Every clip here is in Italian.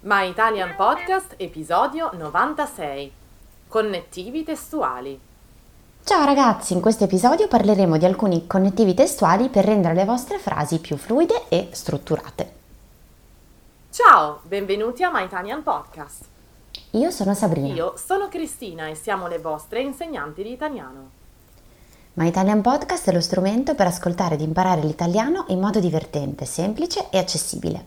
My Italian Podcast, episodio 96. Connettivi testuali. Ciao ragazzi, in questo episodio parleremo di alcuni connettivi testuali per rendere le vostre frasi più fluide e strutturate. Ciao, benvenuti a My Italian Podcast. Io sono Sabrina. Io sono Cristina e siamo le vostre insegnanti di italiano. My Italian Podcast è lo strumento per ascoltare ed imparare l'italiano in modo divertente, semplice e accessibile.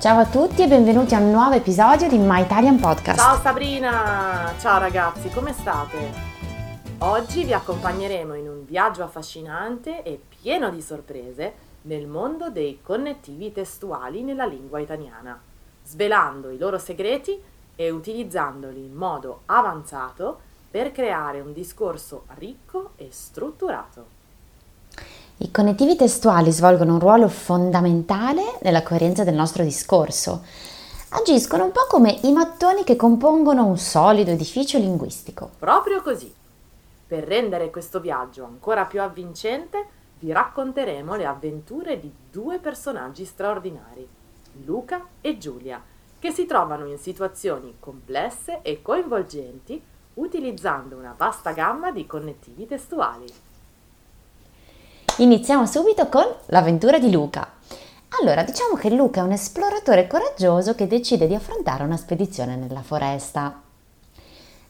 Ciao a tutti e benvenuti a un nuovo episodio di My Italian Podcast. Ciao Sabrina! Ciao ragazzi, come state? Oggi vi accompagneremo in un viaggio affascinante e pieno di sorprese nel mondo dei connettivi testuali nella lingua italiana, svelando i loro segreti e utilizzandoli in modo avanzato per creare un discorso ricco e strutturato. I connettivi testuali svolgono un ruolo fondamentale nella coerenza del nostro discorso. Agiscono un po' come i mattoni che compongono un solido edificio linguistico. Proprio così. Per rendere questo viaggio ancora più avvincente, vi racconteremo le avventure di due personaggi straordinari, Luca e Giulia, che si trovano in situazioni complesse e coinvolgenti utilizzando una vasta gamma di connettivi testuali. Iniziamo subito con l'avventura di Luca. Allora, diciamo che Luca è un esploratore coraggioso che decide di affrontare una spedizione nella foresta.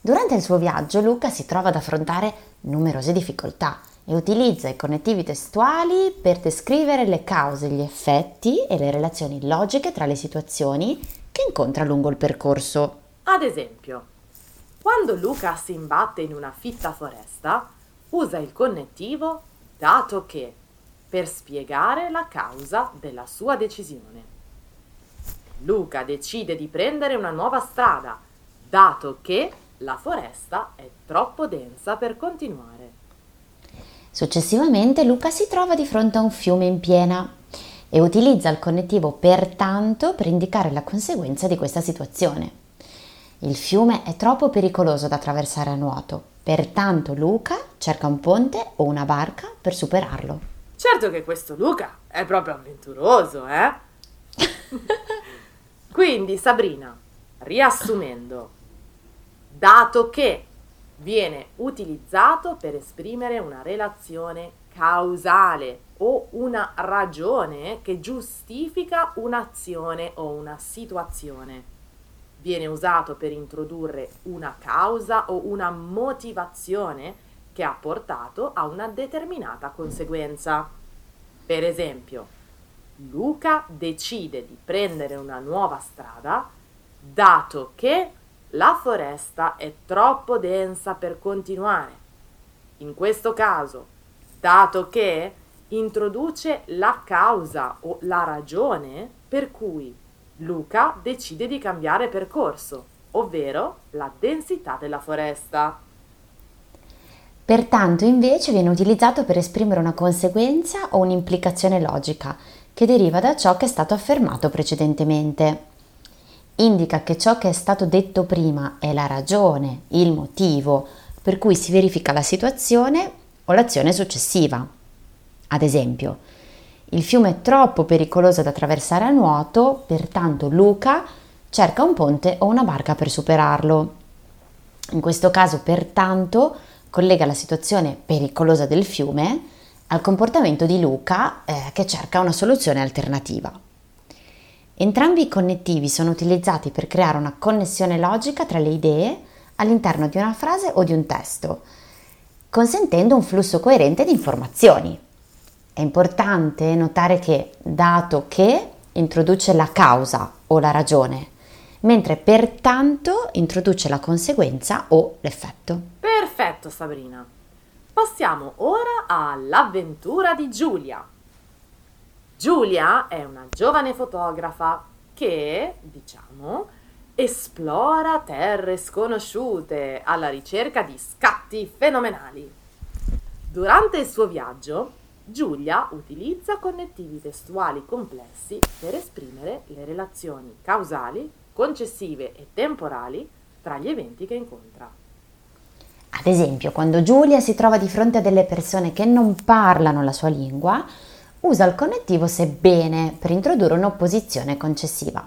Durante il suo viaggio Luca si trova ad affrontare numerose difficoltà e utilizza i connettivi testuali per descrivere le cause, gli effetti e le relazioni logiche tra le situazioni che incontra lungo il percorso. Ad esempio, quando Luca si imbatte in una fitta foresta, usa il connettivo dato che per spiegare la causa della sua decisione. Luca decide di prendere una nuova strada, dato che la foresta è troppo densa per continuare. Successivamente Luca si trova di fronte a un fiume in piena e utilizza il connettivo pertanto per indicare la conseguenza di questa situazione. Il fiume è troppo pericoloso da attraversare a nuoto, pertanto Luca cerca un ponte o una barca per superarlo. Certo che questo Luca è proprio avventuroso, eh? Quindi Sabrina, riassumendo, dato che viene utilizzato per esprimere una relazione causale o una ragione che giustifica un'azione o una situazione viene usato per introdurre una causa o una motivazione che ha portato a una determinata conseguenza. Per esempio, Luca decide di prendere una nuova strada dato che la foresta è troppo densa per continuare. In questo caso, dato che introduce la causa o la ragione per cui Luca decide di cambiare percorso, ovvero la densità della foresta. Pertanto invece viene utilizzato per esprimere una conseguenza o un'implicazione logica che deriva da ciò che è stato affermato precedentemente. Indica che ciò che è stato detto prima è la ragione, il motivo per cui si verifica la situazione o l'azione successiva. Ad esempio, il fiume è troppo pericoloso da attraversare a nuoto, pertanto Luca cerca un ponte o una barca per superarlo. In questo caso, pertanto, collega la situazione pericolosa del fiume al comportamento di Luca eh, che cerca una soluzione alternativa. Entrambi i connettivi sono utilizzati per creare una connessione logica tra le idee all'interno di una frase o di un testo, consentendo un flusso coerente di informazioni. È importante notare che dato che introduce la causa o la ragione, mentre pertanto introduce la conseguenza o l'effetto. Perfetto Sabrina. Passiamo ora all'avventura di Giulia. Giulia è una giovane fotografa che, diciamo, esplora terre sconosciute alla ricerca di scatti fenomenali. Durante il suo viaggio, Giulia utilizza connettivi testuali complessi per esprimere le relazioni causali, concessive e temporali tra gli eventi che incontra. Ad esempio, quando Giulia si trova di fronte a delle persone che non parlano la sua lingua, usa il connettivo sebbene per introdurre un'opposizione concessiva.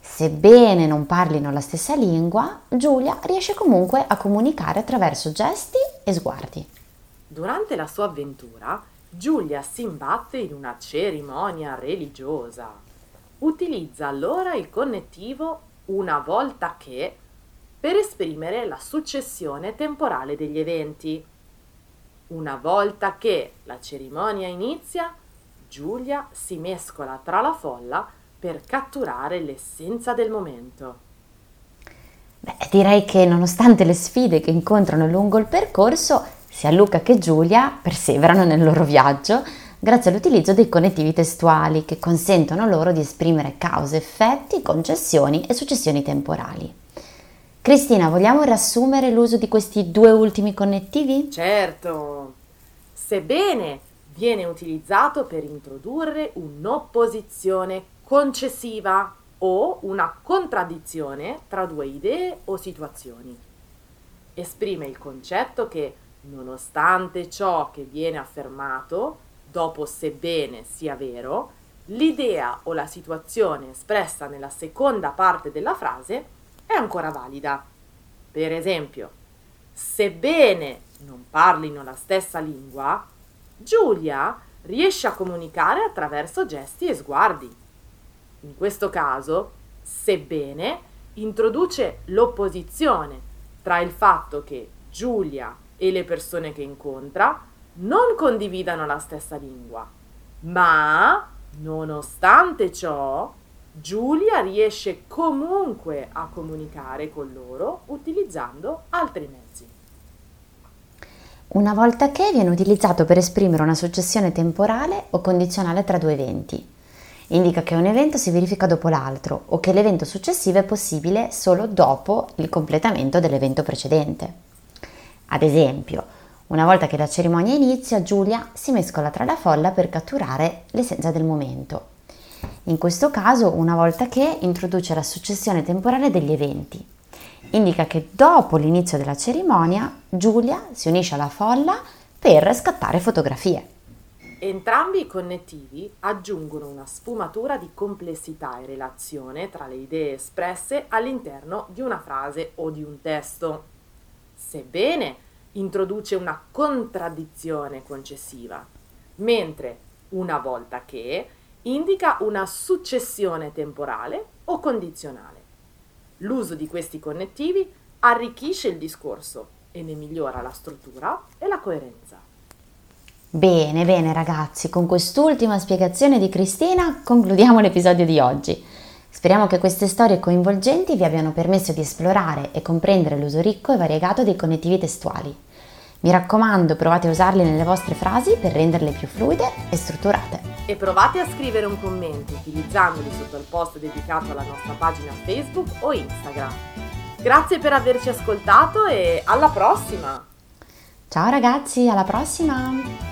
Sebbene non parlino la stessa lingua, Giulia riesce comunque a comunicare attraverso gesti e sguardi. Durante la sua avventura, Giulia si imbatte in una cerimonia religiosa. Utilizza allora il connettivo una volta che per esprimere la successione temporale degli eventi. Una volta che la cerimonia inizia, Giulia si mescola tra la folla per catturare l'essenza del momento. Beh, direi che nonostante le sfide che incontrano lungo il percorso, sia Luca che Giulia perseverano nel loro viaggio grazie all'utilizzo dei connettivi testuali che consentono loro di esprimere cause, effetti, concessioni e successioni temporali. Cristina, vogliamo riassumere l'uso di questi due ultimi connettivi? Certo, sebbene viene utilizzato per introdurre un'opposizione concessiva o una contraddizione tra due idee o situazioni. Esprime il concetto che, nonostante ciò che viene affermato, dopo sebbene sia vero, l'idea o la situazione espressa nella seconda parte della frase è ancora valida. Per esempio, sebbene non parlino la stessa lingua, Giulia riesce a comunicare attraverso gesti e sguardi. In questo caso, sebbene introduce l'opposizione tra il fatto che Giulia e le persone che incontra non condividano la stessa lingua, ma, nonostante ciò, Giulia riesce comunque a comunicare con loro utilizzando altri mezzi. Una volta che viene utilizzato per esprimere una successione temporale o condizionale tra due eventi. Indica che un evento si verifica dopo l'altro o che l'evento successivo è possibile solo dopo il completamento dell'evento precedente. Ad esempio, una volta che la cerimonia inizia, Giulia si mescola tra la folla per catturare l'essenza del momento in questo caso, una volta che introduce la successione temporale degli eventi. Indica che dopo l'inizio della cerimonia Giulia si unisce alla folla per scattare fotografie. Entrambi i connettivi aggiungono una sfumatura di complessità e relazione tra le idee espresse all'interno di una frase o di un testo. Sebbene introduce una contraddizione concessiva, mentre una volta che indica una successione temporale o condizionale. L'uso di questi connettivi arricchisce il discorso e ne migliora la struttura e la coerenza. Bene, bene ragazzi, con quest'ultima spiegazione di Cristina concludiamo l'episodio di oggi. Speriamo che queste storie coinvolgenti vi abbiano permesso di esplorare e comprendere l'uso ricco e variegato dei connettivi testuali. Mi raccomando, provate a usarli nelle vostre frasi per renderle più fluide e strutturate e provate a scrivere un commento utilizzandoli sotto il post dedicato alla nostra pagina Facebook o Instagram. Grazie per averci ascoltato e alla prossima! Ciao ragazzi, alla prossima!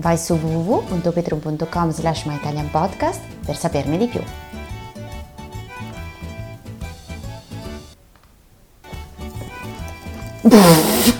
Vai su www.patreon.com slash myitalianpodcast per saperne di più. Brrr.